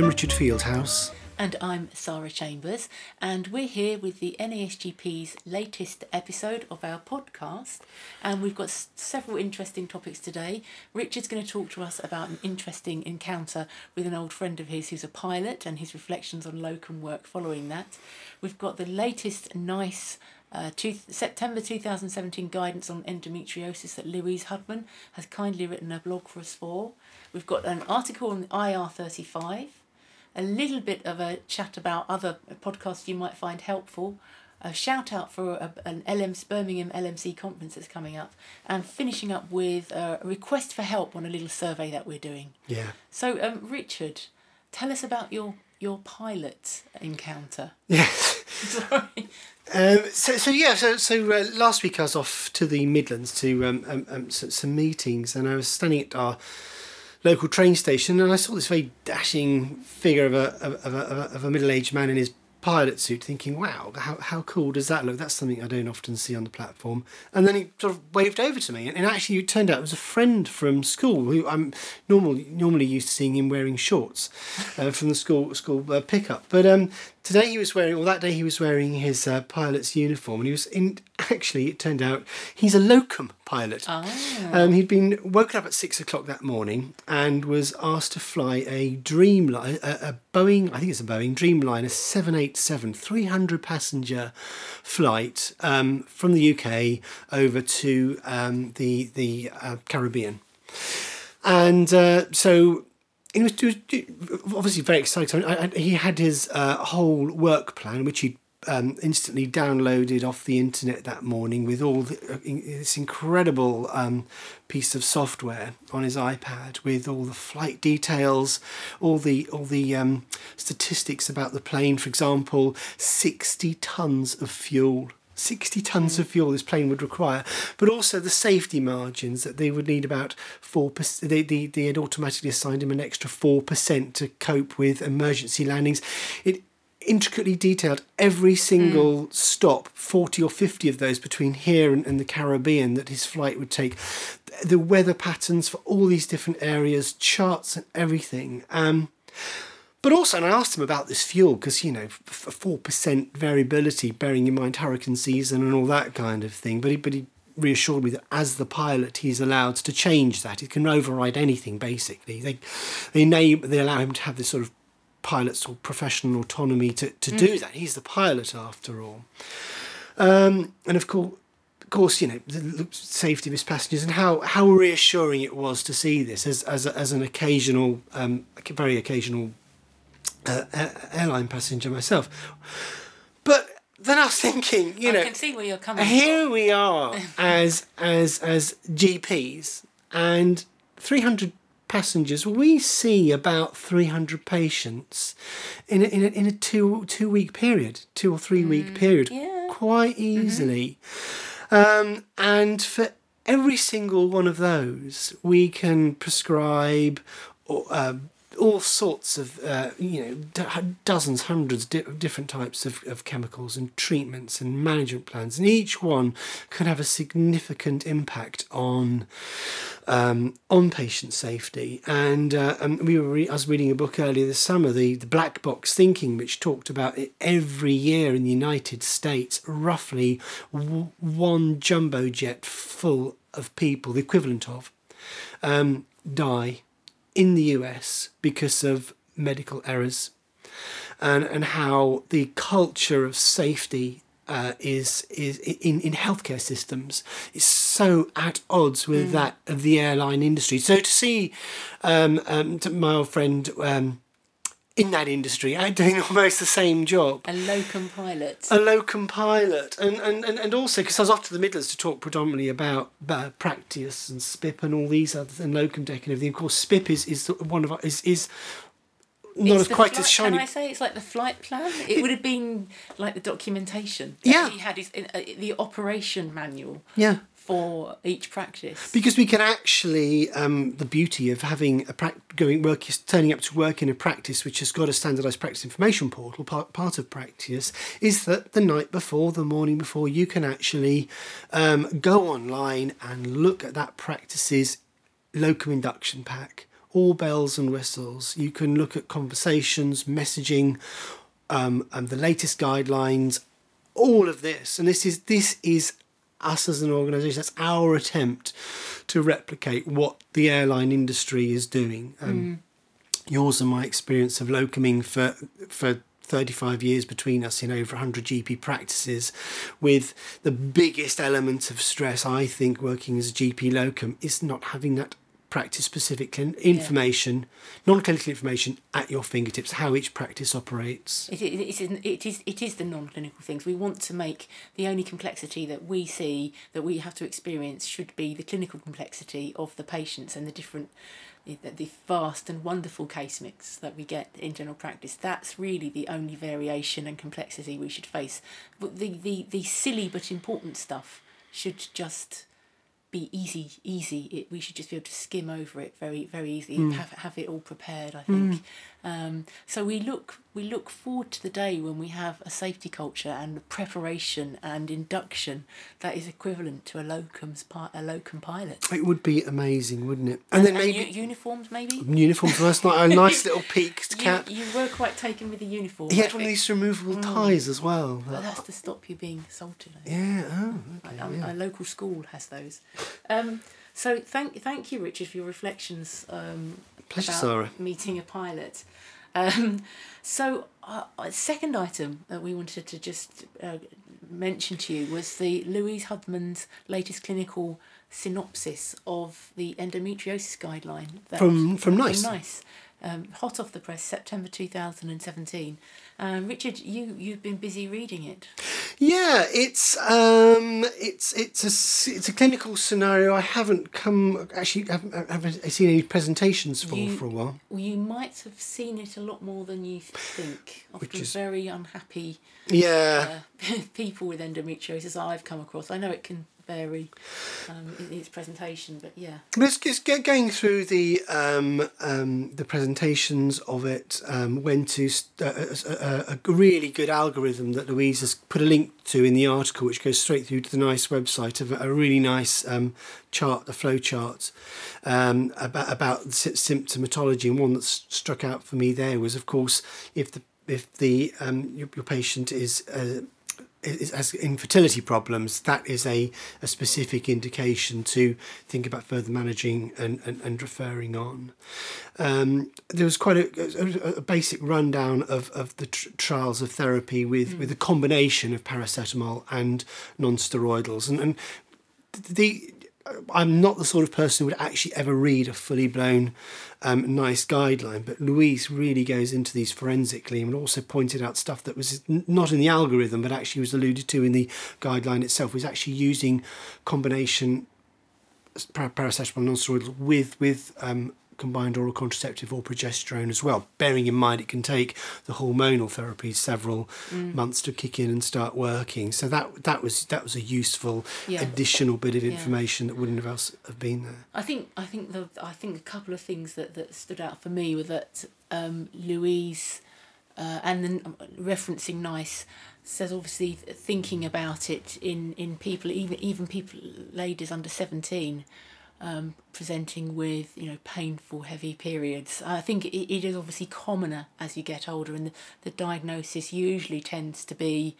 I'm Richard Fieldhouse. And I'm Sarah Chambers, and we're here with the NASGP's latest episode of our podcast. And we've got s- several interesting topics today. Richard's going to talk to us about an interesting encounter with an old friend of his who's a pilot and his reflections on locum work following that. We've got the latest nice uh, two, September 2017 guidance on endometriosis that Louise Hudman has kindly written a blog for us for. We've got an article on IR35 a little bit of a chat about other podcasts you might find helpful, a shout out for a, an LM Birmingham LMC conference that's coming up, and finishing up with a request for help on a little survey that we're doing. Yeah. So, um, Richard, tell us about your your pilot encounter. Yes. Sorry. Um, so, so yeah, so, so uh, last week I was off to the Midlands to um, um, um, some meetings, and I was standing at our local train station, and I saw this very dashing figure of a of a, of a, middle aged man in his pilot suit, thinking, "Wow, how how cool does that look?" That's something I don't often see on the platform. And then he sort of waved over to me, and, actually it turned out it was a friend from school who I'm normally normally used to seeing him wearing shorts uh, from the school school uh, pickup, but um. Today he was wearing, or that day he was wearing his uh, pilot's uniform, and he was in. Actually, it turned out he's a locum pilot. Ah. Um, he'd been woken up at six o'clock that morning and was asked to fly a Dreamliner, a, a Boeing, I think it's a Boeing Dreamliner 787, 300 passenger flight um, from the UK over to um, the the uh, Caribbean, and uh, so he was, was obviously very excited. I, I, he had his uh, whole work plan, which he um, instantly downloaded off the internet that morning with all the, uh, in- this incredible um, piece of software on his iPad with all the flight details, all the all the um, statistics about the plane. For example, sixty tons of fuel. 60 tons of fuel this plane would require, but also the safety margins that they would need about 4%. They, they, they had automatically assigned him an extra 4% to cope with emergency landings. It intricately detailed every single stop, 40 or 50 of those between here and, and the Caribbean that his flight would take, the weather patterns for all these different areas, charts and everything. Um, but also, and I asked him about this fuel because, you know, four percent variability, bearing in mind hurricane season and all that kind of thing. But he, but he reassured me that as the pilot, he's allowed to change that. He can override anything basically. They they name they allow him to have this sort of pilot's or professional autonomy to, to do that. He's the pilot after all. Um, and of course, of course, you know the the safety of his passengers and how, how reassuring it was to see this as as, a, as an occasional, um, very occasional uh, airline passenger myself. But then I was thinking, you I know, can see where you're coming here from. we are as as as GPs and 300 passengers we see about 300 patients in a, in a, in a two two week period two or three week period Mm, yeah. quite easily um, and for every single one of those we can prescribe or, um, all sorts of uh, you know do- dozens hundreds of different types of, of chemicals and treatments and management plans and each one can have a significant impact on um, on patient safety. And uh, um, we were re- I was reading a book earlier this summer the, the black box thinking which talked about it every year in the United States roughly w- one jumbo jet full of people the equivalent of um, die in the US because of medical errors and and how the culture of safety uh, is is in in healthcare systems is so at odds with that of the airline industry. So to see um, um, to my old friend um, in that industry uh, doing almost the same job A locum pilot. a locum pilot, and and and, and also because I was off to the Midlands to talk predominantly about uh, practice and SPIP and all these other and locum deck and everything. Of course, SPIP is is one of our- is is not It's as quite flight- as shiny. Can I say it's like the flight plan? It would have been like the documentation. Yeah. He had his uh, the operation manual Yeah. For each practice. Because we can actually, um, the beauty of having a prac- going work is turning up to work in a practice which has got a standardised practice information portal. Part part of practice is that the night before, the morning before, you can actually um, go online and look at that practice's locum induction pack all bells and whistles. You can look at conversations, messaging, um, and the latest guidelines, all of this. And this is this is us as an organisation. That's our attempt to replicate what the airline industry is doing. Um, Yours and my experience of locuming for for 35 years between us in over 100 GP practices, with the biggest element of stress I think working as a GP locum is not having that practice specific clin- information, non clinical information at your fingertips, how each practice operates. It, it, it, is, it, is, it is the non clinical things. We want to make the only complexity that we see, that we have to experience, should be the clinical complexity of the patients and the different, the, the vast and wonderful case mix that we get in general practice. That's really the only variation and complexity we should face. But the, the, the silly but important stuff should just be easy, easy. It, we should just be able to skim over it very, very easily. Mm. Have have it all prepared. I mm. think. Um, so we look we look forward to the day when we have a safety culture and preparation and induction that is equivalent to a locum's a locum pilot. It would be amazing, wouldn't it? And then And maybe u- uniforms, maybe. uniforms. That's not a nice little peaked cap. you were quite taken with the uniform. He had one of these removable ties as well. Well, that's to stop you being assaulted. Yeah. Oh, okay. Um, yeah. A local school has those. Um, so thank thank you, Richard, for your reflections um, Pleasure, about Sarah. meeting a pilot. Um, so, uh, uh, second item that we wanted to just uh, mention to you was the Louise Hudman's latest clinical synopsis of the endometriosis guideline. that- From- from NICE. Nice. Um, hot off the press, September 2017. Um, Richard, you, you've been busy reading it. Yeah, it's um, it's it's a, it's a clinical scenario. I haven't come actually haven't, haven't seen any presentations for You- for a while. Well, you might have seen it a lot more than you think. Often Which is- very unhappy Yeah, uh, people with endometriosis I've come across. I know it can vary um, in its presentation, but yeah. let's get going through the um, um, the presentations of it. Um, went to st- a, a, a really good algorithm that Louise has put a link to in the article, which goes straight through to the NICE website of a really nice um, chart, the flow chart um, about about symptomatology. And one that struck out for me there was, of course, if the if the um, your, your patient is uh, has infertility problems, that is a, a specific indication to think about further managing and, and, and referring on. Um, there was quite a, a, a basic rundown of, of the tr- trials of therapy with, with a combination of paracetamol and non-steroidals. And, and the I'm not the sort of person who would actually ever read a fully blown um, nice guideline, but Louise really goes into these forensically and also pointed out stuff that was not in the algorithm, but actually was alluded to in the guideline itself. Was actually using combination par- paracetamol non-steroidals with with um, combined oral contraceptive or progesterone as well. Bearing in mind it can take the hormonal therapies several months to kick in and start working. So that that was that was a useful Yeah. additional bit of Yeah. information that wouldn't have else have been there. I think I think the I think a couple of things that, that stood out for me were that um, Louise uh, and then um, referencing nice says obviously thinking about it in, in people even even people ladies under seventeen um, presenting with you know painful heavy periods. I think it, it is obviously commoner as you get older, and the, the diagnosis usually tends to be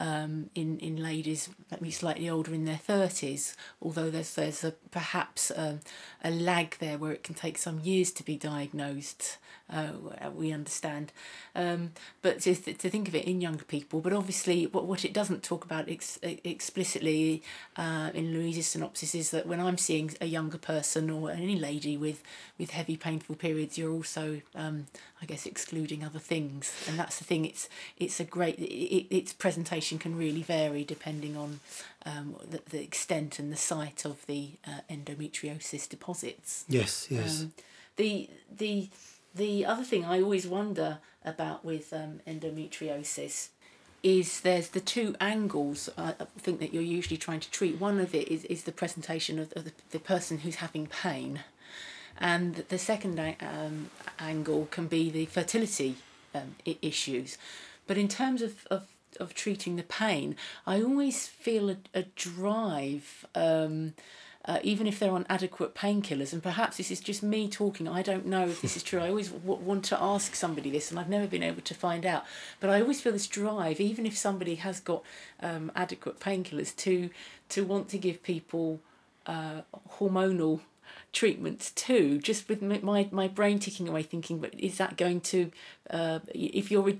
um, in in ladies maybe slightly older in their thirties. Although there's there's a perhaps um, a lag there where it can take some years to be diagnosed. Uh, we understand, um, but to, to think of it in younger people. But obviously, what what it doesn't talk about ex- explicitly uh, in Louise's synopsis is that when I'm seeing a younger person or any lady with with heavy painful periods, you're also um, I guess excluding other things, and that's the thing. It's it's a great it, its presentation can really vary depending on um, the, the extent and the site of the uh, endometriosis deposits. Yes, yes. Um, the the the other thing I always wonder about with um, endometriosis is there's the two angles I think that you're usually trying to treat. One of it is, is the presentation of, of the, the person who's having pain, and the second um, angle can be the fertility um, issues. But in terms of, of, of treating the pain, I always feel a, a drive. Um, uh, even if they're on adequate painkillers, and perhaps this is just me talking, I don't know if this is true. I always w- want to ask somebody this, and I've never been able to find out. But I always feel this drive, even if somebody has got um, adequate painkillers, to to want to give people uh, hormonal treatments too just with my my brain ticking away thinking but is that going to uh, if you're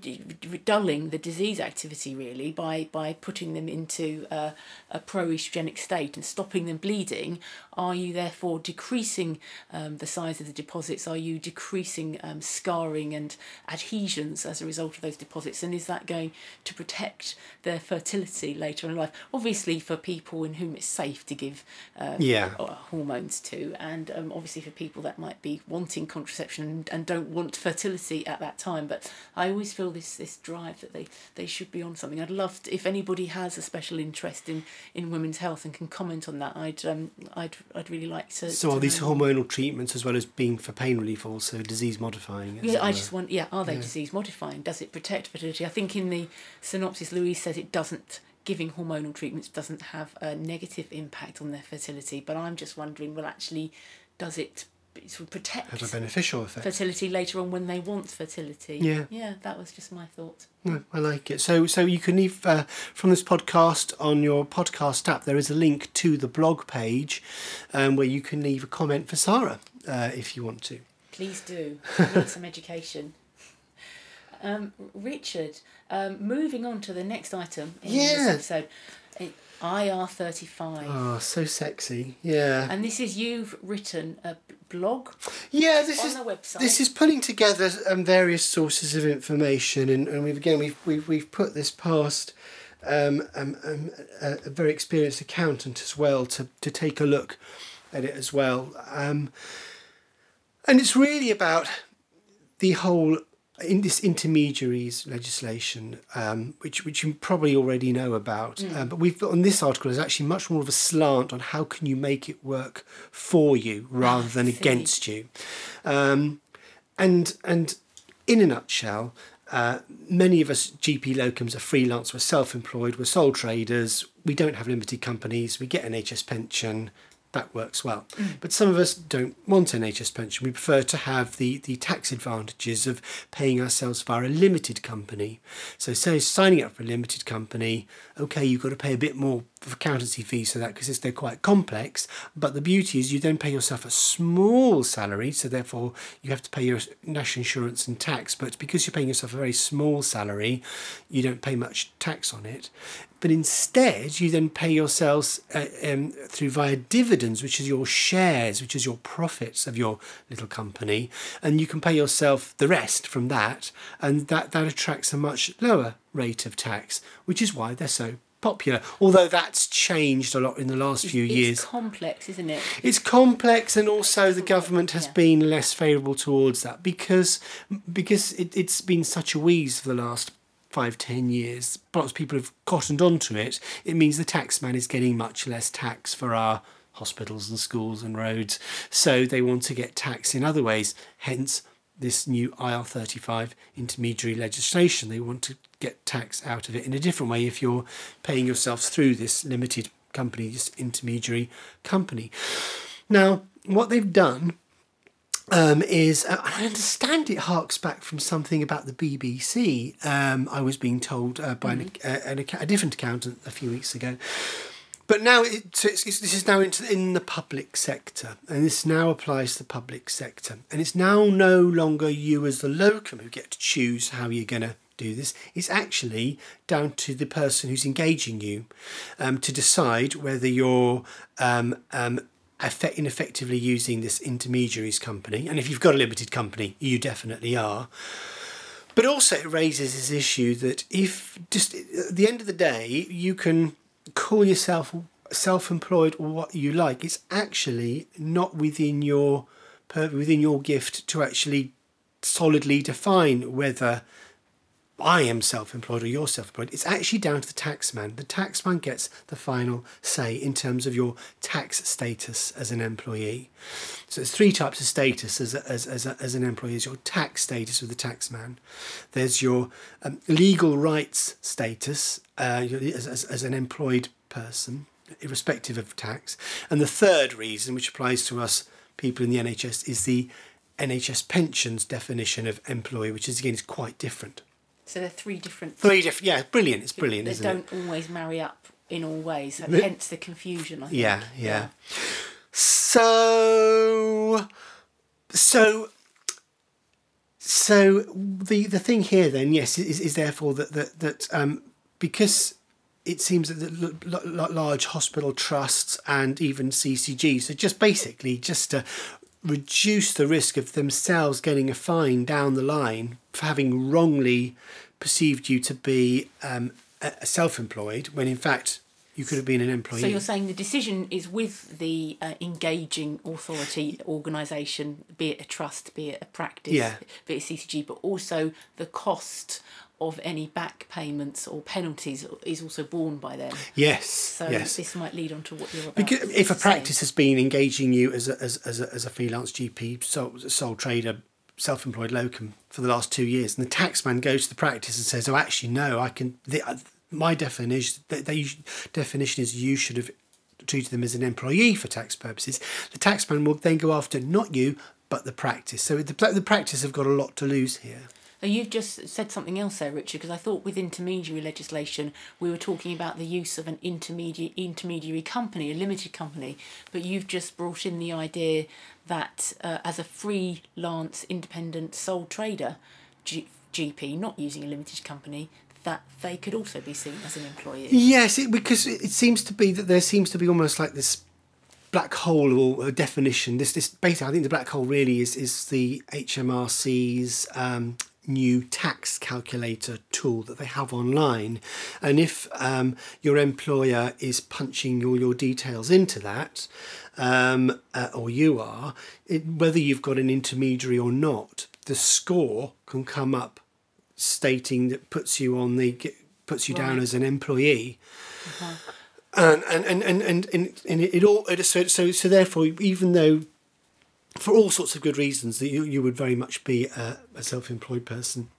dulling the disease activity really by by putting them into a, a pro-estrogenic state and stopping them bleeding are you therefore decreasing um, the size of the deposits? Are you decreasing um, scarring and adhesions as a result of those deposits? And is that going to protect their fertility later in life? Obviously for people in whom it's safe to give uh, yeah. hormones to and um, obviously for people that might be wanting contraception and, and don't want fertility at that time time. But I always feel this this drive that they, they should be on something. I'd love to, if anybody has a special interest in, in women's health and can comment on that. I'd um I'd I'd really like to. So to are these hormonal treatments as well as being for pain relief also disease modifying? Yeah, I just want yeah. Are they yeah. disease modifying? Does it protect fertility? I think in the synopsis, Louise says it doesn't giving hormonal treatments doesn't have a negative impact on their fertility. But I'm just wondering, well, actually, does it sort of protect have a beneficial effect fertility later on when they want fertility. Yeah, yeah, that was just my thought. No, I like it. So, so you can leave uh, from this podcast on your podcast app. There is a link to the blog page, um, where you can leave a comment for Sarah uh, if you want to. Please do. I need some education. Um, Richard, um, moving on to the next item in yeah. this episode. IR35. Oh, so sexy. Yeah. And this is you've written a blog. Yeah, this is this is putting together um, various sources of information, and, and we've again we've we've we've put this past um, um, um, a, a very experienced accountant as well to to take a look at it as well. Um, and it's really about the whole in this intermediaries legislation, um, which which you probably already know about, mm. uh, but we've on this article is actually much more of a slant on how can you make it work for you rather than against you, um, and and in a nutshell, uh, many of us GP locums are freelance, we're self-employed, we're sole traders, we don't have limited companies, we get an NHS pension, that works well. Mm. But some of us don't want NHS pension. We prefer to have the, the tax advantages of paying ourselves via a limited company. So, say signing up for a limited company, okay, you've got to pay a bit more for accountancy fees for that because they're quite complex. But the beauty is you then pay yourself a small salary, so therefore you have to pay your national insurance and tax. But because you're paying yourself a very small salary, you don't pay much tax on it but instead you then pay yourselves uh, um, through via dividends, which is your shares, which is your profits of your little company, and you can pay yourself the rest from that, and that that attracts a much lower rate of tax, which is why they're so popular. Although that's changed a lot in the last few it's years. It's complex, isn't it? It's complex, and also the government has yeah. been less favourable towards that because because it, it's been such a wheeze for the last five, ten years, lots of people have cottoned onto it, it means the taxman is getting much less tax for our hospitals and schools and roads. So they want to get tax in other ways, hence this new IR35 intermediary legislation. They want to get tax out of it in a different way if you're paying yourselves through this limited company, this intermediary company. Now, what they've done um, is uh, I understand it harks back from something about the BBC. Um, I was being told uh, by mm-hmm. an, uh, a different accountant a few weeks ago. But now it, so it's, it's, this is now into, in the public sector, and this now applies to the public sector, and it's now no longer you as the locum who get to choose how you're going to do this. It's actually down to the person who's engaging you um, to decide whether you're um, um, effect, ineffectively using this intermediaries company. And if you've got a limited company, you definitely are. But also, it raises this issue that if just at the end of the day, you can call yourself self-employed or what you like, it's actually not within your within your gift to actually solidly define whether I am self employed or you're self employed. It's actually down to the taxman. The taxman gets the final say in terms of your tax status as an employee. So there's three types of status as, a, as, as, a, as an employee. There's your tax status with the taxman. There's your um, legal rights status uh, as, as, as an employed person. irrespective of tax. And the third reason, which applies to us people in the NHS, is the NHS pensions definition of employee, which is again is quite different. So they're three different. Three different, yeah, brilliant. It's brilliant, They isn't it? They don't always marry up in all ways. Re- Hence the confusion. I think. Yeah, yeah. So, so, so the the thing here then, yes, is, is therefore that that that um, because it seems that the large hospital trusts and even CCG, so just basically just to reduce the risk of themselves getting a fine down the line for having wrongly perceived you to be um, self-employed when in fact you could have been an employee. So you're saying the decision is with the uh, engaging authority organisation, be it a trust, be it a practice, Yeah. be it a CCG, but also the cost of any back payments or penalties is also borne by them. yes, So yes. this might lead on to what you're about. Because if a practice has been engaging you as a, as, as a, as a freelance GP, sole, sole trader, self employed locum for the last two years, and the taxman goes to the practice and says, "Oh, actually, no, I can." The, uh, my definition, the, the definition is you should have treated them as an employee for tax purposes. The taxman will then go after not you, but the practice. So the, the practice have got a lot to lose here. You've just said something else there, Richard, because I thought with intermediary legislation we were talking about the use of an intermediate intermediary company, a limited company, but you've just brought in the idea that uh, as a freelance independent sole trader G- GP, not using a limited company, that they could also be seen as an employee. Yes, it, because it seems to be that there seems to be almost like this black hole or definition. This this basically, I think the black hole really is is the HMRC's um, new tax calculator tool that they have online, and if um, your employer is punching all your details into that. Um, uh, or you are, it, whether you've got an intermediary or not, the score can come up stating that puts you on the puts you down as an employee. And and and and and, and, and it, it all it, so so so therefore even though for all sorts of good reasons that you, you would very much be a, a self-employed person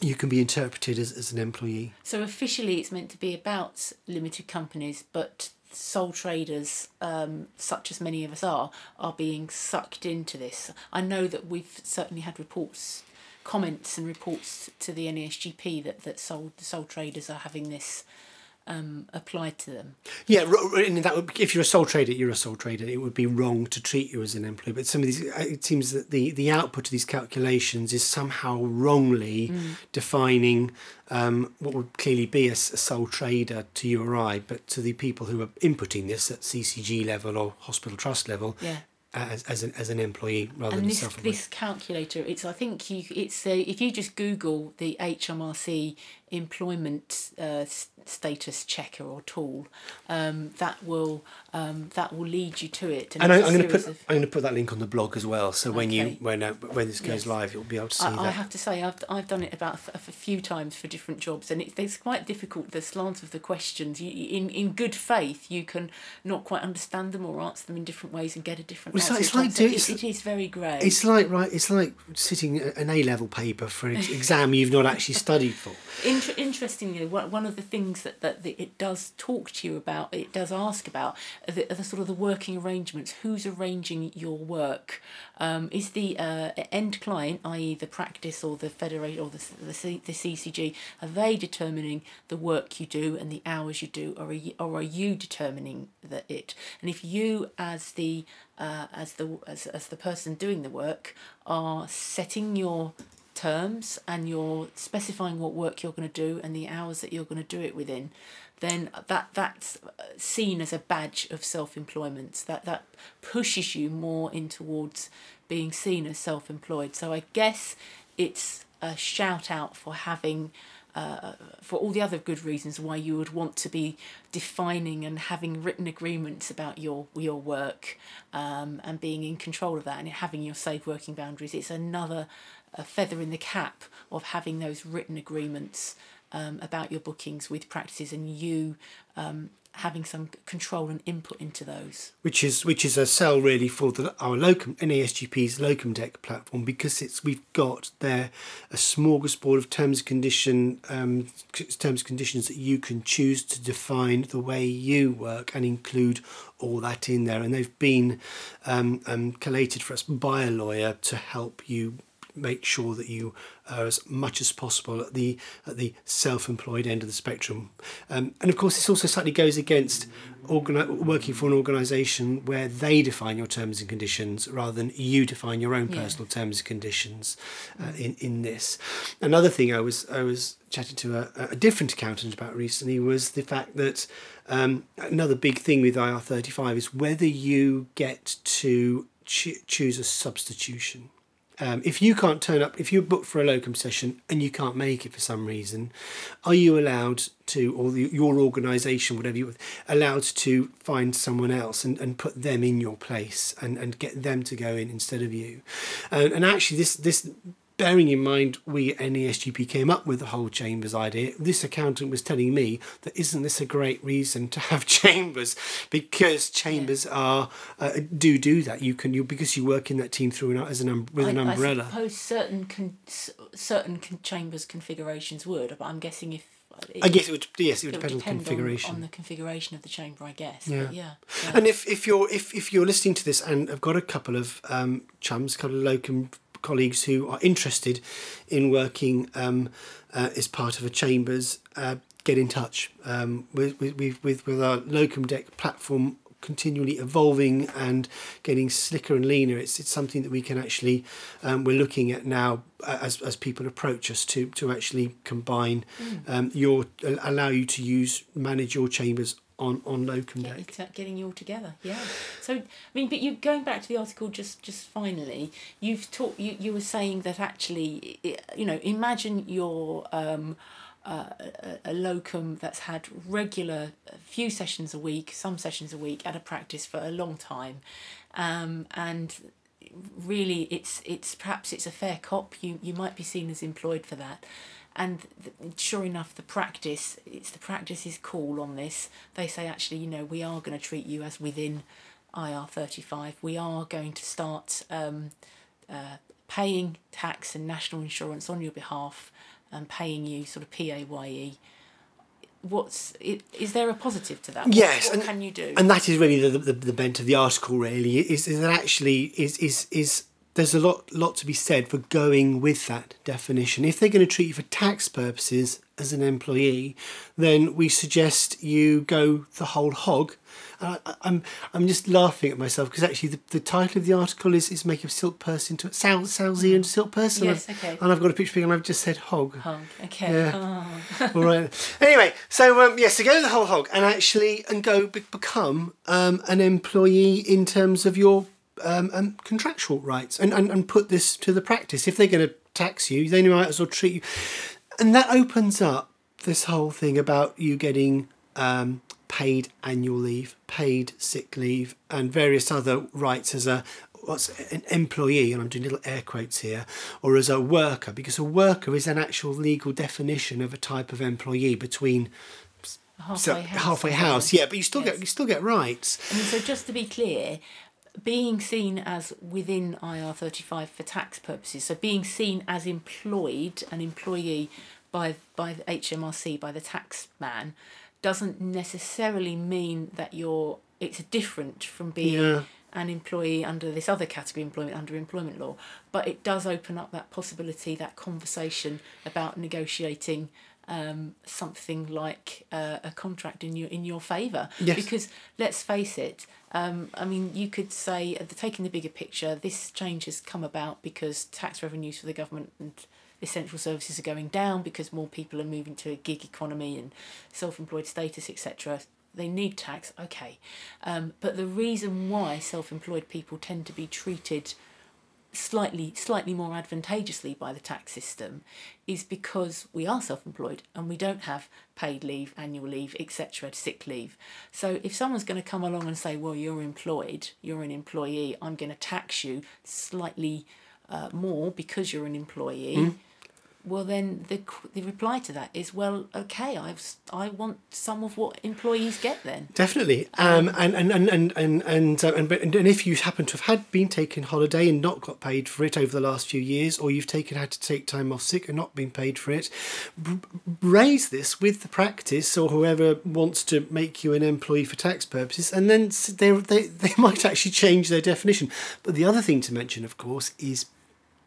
you can be interpreted as, as an employee So officially, it's meant to be about limited companies, but sole traders, um, such as many of us are, are being sucked into this. I know that we've certainly had reports, comments, and reports to the NASGP that that sole sole traders are having this um, applied to them. yeah r- r- and that would, if you're a sole trader you're a sole trader it would be wrong to treat you as an employee but some of these uh, it seems that the the output of these calculations is somehow wrongly defining um, what would clearly be a sole trader to you or I, but to the people who are inputting this at CCG level or hospital trust level, Yeah. As, as an as an employee rather and than this self-employed. this calculator it's i think you it's uh, if you just google the hmrc employment uh, status checker or tool um, that will um, that will lead you to it and I, it's a I'm going to put of- I'm going to put that link on the blog as well. So when you when uh, when this goes Yes. live, you'll be able to see I, I have to say I've, I've done it about a, few times for different jobs and it, it's quite difficult the slant of the questions you, in in good faith you can not quite understand them or answer them in different ways and get a different Well, it's like- it's like it's- it is very grey It's like right. It's like sitting an A level paper for an exam you've not actually studied for. Inter- interestingly, one one of the things that, that the, it does talk to you about, it does ask about, the, the sort of the working arrangements. Who's arranging your work? Um, is the uh, end client, i.e., the practice or the federation or the, the, C, the CCG, are they determining the work you do and the hours you do, or are you, or are you determining the, it? And if you, as the uh, as the as, as the person doing the work, are setting your terms and you're specifying what work you're going to do and the hours that you're going to do it within, then that that's seen as a badge of self-employment. That that pushes you more in towards being seen as self-employed. So I guess it's a shout out for having. Uh, for all the other good reasons why you would want to be defining and having written agreements about your your work um, and being in control of that and having your safe working boundaries, it's another a feather in the cap of having those written agreements um, about your bookings with practices and you um, having some control and input into those. which is which is a sell really for the, our locum NASGP's locum deck platform because it's we've got there a smorgasbord of terms condition um, terms conditions that you can choose to define the way you work and include all that in there and they've been um, um, collated for us by a lawyer to help you make sure that you are as much as possible at the at the self-employed end of the spectrum. Um, and of course, this also slightly goes against organi- working for an organisation where they define your terms and conditions rather than you define your own Yeah. personal terms and conditions uh, in in this. Another thing I was I was chatting to a, a different accountant about recently was the fact that um, another big thing with IR thirty five is whether you get to ch- choose a substitution. Um, if you can't turn up, if you're booked for a locum session and you can't make it for some reason, are you allowed to, or the, your organisation, whatever you, allowed to find someone else and, and put them in your place and, and get them to go in instead of you? And, and actually, this this bearing in mind we at NASGP came up with the whole chambers idea, this accountant was telling me that isn't this a great reason to have chambers because chambers are uh, do do that. You can you because you work in that team through an, as an um, with an umbrella. I suppose certain con- s- certain con- chambers configurations would, but I'm guessing if it, I guess it would. Yes, it would it depend, on configuration. on, the configuration of the chamber, I guess. Yeah. Yeah. yeah. And if, if you're if, if you're listening to this and have got a couple of um, chums, a couple of locum colleagues who are interested in working um, uh, as part of a chambers, uh, get in touch. Um, with, with, with, with with our locum deck platform continually evolving and getting slicker and leaner. It's it's something that we can actually um, we're looking at now uh, as as people approach us to to actually combine um, your allow you to use manage your chambers on on locum Get, deck. getting you all together, yeah. So I mean, but you going back to the article just just finally, you've taught you you were saying that actually, you know, imagine you're um, uh, a, a locum that's had regular a few sessions a week, some sessions a week at a practice for a long time, um, and really it's it's perhaps it's a fair cop you you might be seen as employed for that and th- sure enough the practice it's the practice's call on this. They say actually you know we are going to treat you as within IR35 we are going to start um, uh, paying tax and national insurance on your behalf and paying you sort of PAYE what's is there a positive to that? What- Yes, what, and- can you do? and that is really the, the, the bent of the article really. Is, is that actually is is is there's a lot lot to be said for going with that definition if they're going to treat you for tax purposes as an employee then we suggest you go the whole hog and I, I- I'm I'm just laughing at myself because actually the, the title of the article is is make a silk purse into a sal, salsy and silk purse and Yes, I've- okay. and I've got a picture of and I've just said hog Hung. okay Yeah. Oh. all right. Anyway, so um, yes, so go the whole hog and actually and go be- become um, an employee in terms of your um, um, contractual rights and, and and put this to the practice. If they're going to tax you, they might as well treat you, and that opens up this whole thing about you getting. Um, paid annual leave, paid sick leave, and various other rights as a what's an employee, and I'm doing little air quotes here, or as a worker, because a worker is an actual legal definition of a type of employee between halfway so, house. halfway house, yeah, but you still Yes. get you still get rights. I mean, so just to be clear, being seen as within IR thirty five for tax purposes, so being seen as employed, an employee by by the HMRC by the tax man, doesn't necessarily mean that you're. It's different from being. Yeah. An employee under this other category employment under employment law, but it does open up that possibility, that conversation about negotiating um, something like uh, a contract in your in your favour. Yes. Because let's face it, um, I mean, you could say, uh, taking the bigger picture, this change has come about because tax revenues for the government and essential services are going down because more people are moving to a gig economy and self-employed status, etc. They need tax, okay, um, but the reason why self-employed people tend to be treated slightly slightly more advantageously by the tax system is because we are self-employed and we don't have paid leave annual leave etc sick leave. So if someone's going to come along and say well you're employed you're an employee i'm going to tax you slightly uh, more because you're an employee well, then the the reply to that is, well, okay, I've i want some of what employees get then. Definitely, um, and and and and and and, uh, and, but- and if you happen to have had been taken holiday and not got paid for it over the last few years, or you've taken had to take time off sick and not been paid for it, b- raise this with the practice or whoever wants to make you an employee for tax purposes, and then they they they might actually change their definition. But the other thing to mention, of course, is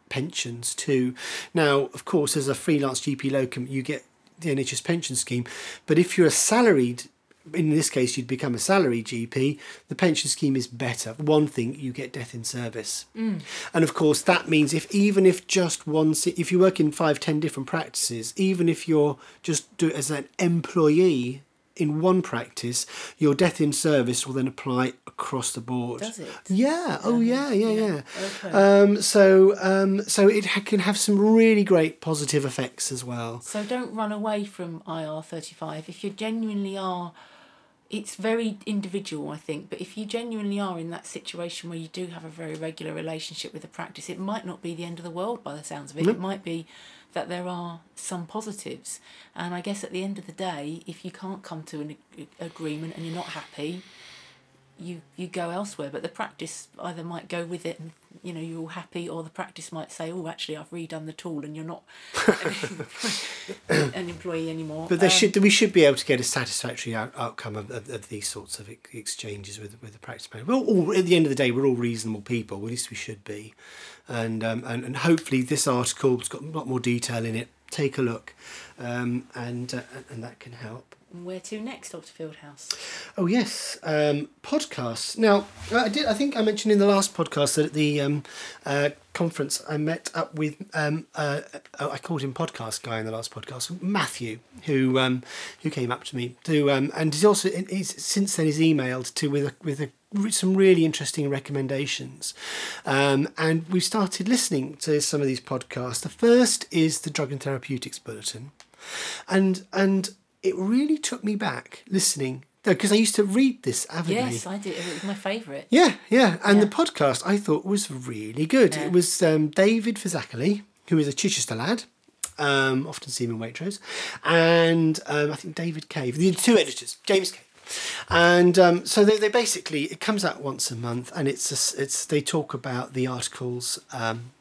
pensions too. Now, of course, as a freelance GP locum, you get the NHS pension scheme, but if you're a salaried, in this case, you'd become a salary GP. The pension scheme is better. One thing, you get death in service, mm. and of course that means if even if just one, if you work in five, ten different practices, even if you're just do it as an employee in one practice, your death in service will then apply across the board. Does it? Yeah. Oh, yeah. Yeah. Yeah. Okay. Um, so, um, so it ha- can have some really great positive effects as well. So don't run away from IR thirty five if you genuinely are. It's very individual, I think, but if you genuinely are in that situation where you do have a very regular relationship with the practice, it might not be the end of the world by the sounds of it. It might be that there are some positives. And I guess at the end of the day, if you can't come to an ag- agreement and you're not happy, you you go elsewhere. But the practice either might go with it and you know you're all happy, or the practice might say, "Oh, actually, I've redone the tool, and you're not an employee anymore." But there Um, should we should be able to get a satisfactory out, outcome of, of, of these sorts of ex- exchanges with with the practice manager. Well, all, at the end of the day, we're all reasonable people. At least we should be, and um, and and hopefully this article's got a lot more detail in it. Take a look, um, and uh, and that can help. Where to next, Doctor Fieldhouse? Oh yes, um, podcasts. Now I did. I think I mentioned in the last podcast that at the um, uh, conference I met up with. Um, uh, uh, I called him podcast guy in the last podcast, Matthew, who um, who came up to me to um, and he's also he's since then he's emailed to with a, with a, some really interesting recommendations, um, and we've started listening to some of these podcasts. The first is the Drug and Therapeutics Bulletin, and and it really took me back listening because I used to read this avidly. Yes, I did. It was my favourite. Yeah, yeah, and Yeah. the podcast I thought was really good. Yeah. It was um, David Phizackerley, who is a Chichester lad, um, often seen in Waitrose, and um, I think David Cave, the two editors, James Cave. And um, so they, they basically it comes out once a month, and it's a it's they talk about the articles, um,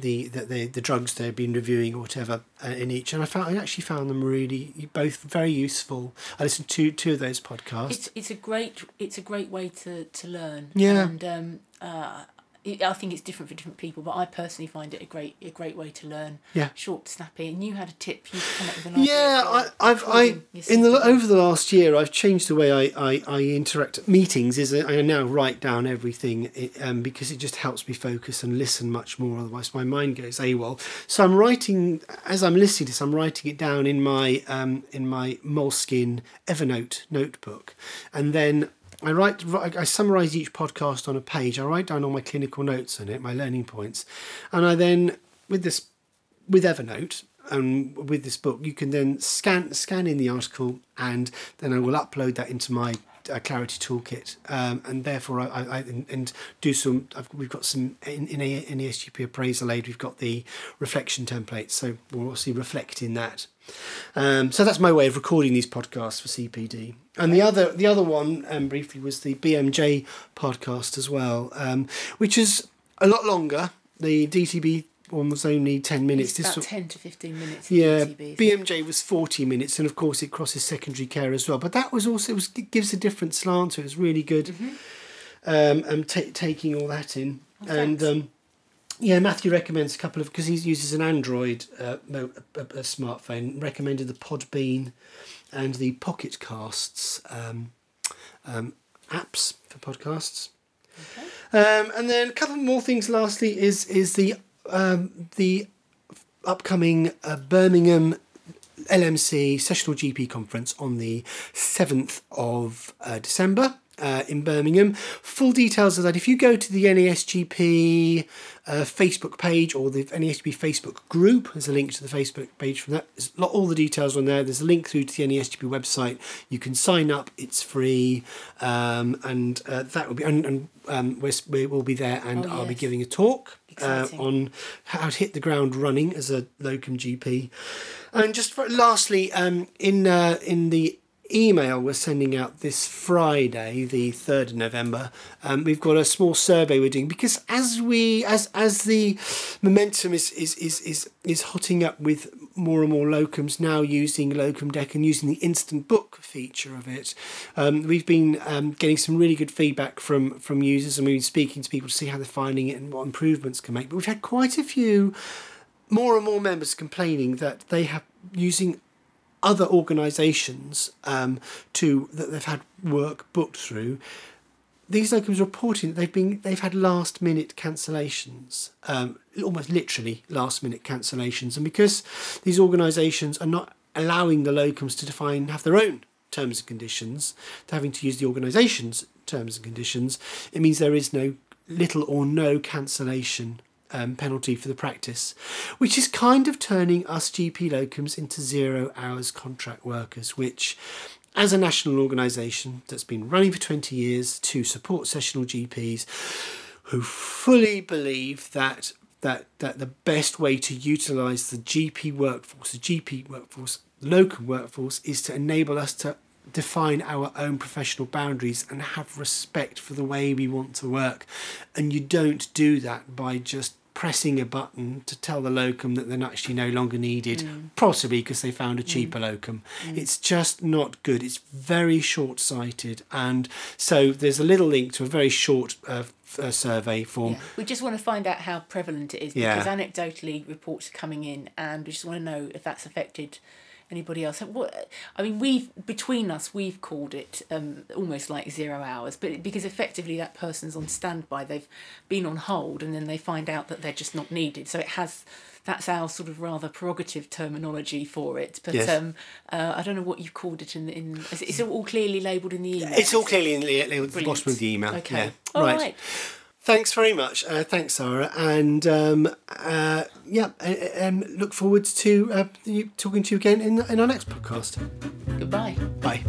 the, the the the drugs they've been reviewing or whatever uh, in each, and I found I actually found them really both very useful. I listened to two of those podcasts. It's it's a great it's a great way to to learn. Yeah. And um, uh, I think it's different for different people, but I personally find it a great a great way to learn. Yeah. Short, snappy, and you had a tip. You come up with an idea. Yeah, I, I've I in the over the last year I've changed the way I, I, I interact at meetings. Is I now write down everything um, because it just helps me focus and listen much more. Otherwise, my mind goes AWOL. So I'm writing as I'm listening to this. I'm writing it down in my um, in my Moleskine Evernote notebook, and then. I write. I summarise each podcast on a page. I write down all my clinical notes on it, my learning points, and I then, with this with Evernote and with this book, you can then scan scan in the article, and then I will upload that into my uh, Clarity Toolkit, um, and therefore I, I, and, and do some. I've, we've got some in in, a, in the SGP appraisal aid. We've got the reflection template, so we'll obviously reflect in that. Um, so that's my way of recording these podcasts for CPD. And the other, the other one, um, briefly, was the BMJ podcast as well, um, which is a lot longer. The DTB one was only ten minutes. It's This about one- ten to fifteen minutes. yeah, DTB, BMJ was forty minutes, and of course it crosses secondary care as well. But that was also it, was, it gives a different slant. So it was really good. Mm-hmm. Um, and ta taking all that in, Well, and um, yeah, Matthew recommends a couple of because he uses an Android uh, mo- a, a smartphone. Recommended the Podbean and the Pocket Casts um, um, apps for podcasts. Okay. Um, and then a couple more things. Lastly, is is the um, the upcoming uh, Birmingham LMC Sessional GP conference on the seventh of uh, December. uh, in Birmingham. Full details of that, if you go to the NASGP uh, Facebook page or the NASGP Facebook group, there's a link to the Facebook page from that. There's lot, all the details on there. There's a link through to the NASGP website. You can sign up, it's free, um, and uh, that will be, and, and um, we're, we will be there, and Oh, I'll be giving a talk. Uh, on how to hit the ground running as a locum GP, and just for, lastly, um, in uh, in the email we're sending out this Friday, the third of November, um, we've got a small survey we're doing because as we as as the momentum is is is is is hotting up with more and more locums now using locum deck and using the instant book feature of it. Um, we've been um, getting some really good feedback from from users and we've been speaking to people to see how they're finding it and what improvements can make. But we've had quite a few more and more members complaining that they have using other organisations um, to that they've had work booked through. These locums reporting that they've been they've had last minute cancellations, um, almost literally last minute cancellations, and because these organisations are not allowing the locums to define have their own terms and conditions, to having to use the organisation's terms and conditions, it means there is no little or no cancellation um, penalty for the practice, which is kind of turning us GP locums into zero hours contract workers, which, as a national organisation that's been running for 20 years to support sessional GPs who fully believe that. That, that the best way to utilise the GP workforce, the GP workforce, local workforce, is to enable us to define our own professional boundaries and have respect for the way we want to work. And you don't do that by just pressing a button to tell the locum that they're actually no longer needed, possibly because they found a cheaper locum. It's just not good. It's very short sighted. And so there's a little link to a very short uh, uh, survey form. Yeah. We just want to find out how prevalent it is Yeah. because anecdotally reports are coming in, and we just want to know if that's affected anybody else. What I mean, we've between us we've called it um, almost like zero hours, but because effectively that person's on standby, they've been on hold, and then they find out that they're just not needed. So it has. That's our sort of rather prerogative terminology for it, but Yes. um, uh, I don't know what you've called it in. in is it- it's all clearly labelled in the email. It's all clearly in the, the bottom of the email. Okay. Yeah. All right. right. Thanks very much. Uh, thanks, Sarah. And um, uh, yeah, uh, um, look forward to uh, talking to you again in, in our next podcast. Goodbye. Bye.